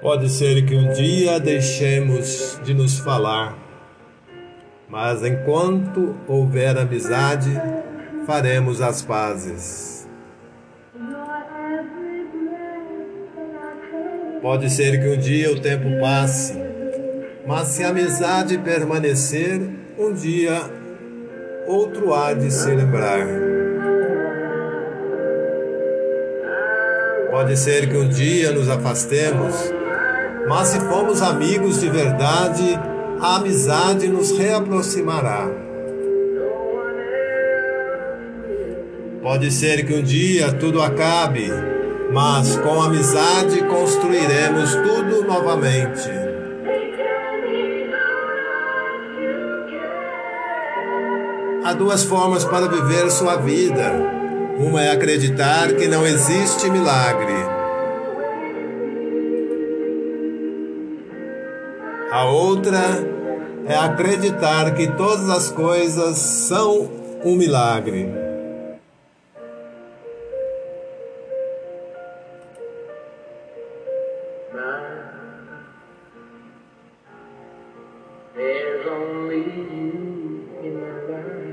Pode ser que um dia deixemos de nos falar, mas enquanto houver amizade, faremos as pazes. Pode ser que um dia o tempo passe, mas se a amizade permanecer, um dia outro há de se lembrar. Pode ser que um dia nos afastemos, mas se formos amigos de verdade, a amizade nos reaproximará. Pode ser que um dia tudo acabe, mas com amizade construiremos tudo novamente. Há duas formas para viver sua vida. Uma é acreditar que não existe milagre. A outra é acreditar que todas as coisas são um milagre. There's only you in my life.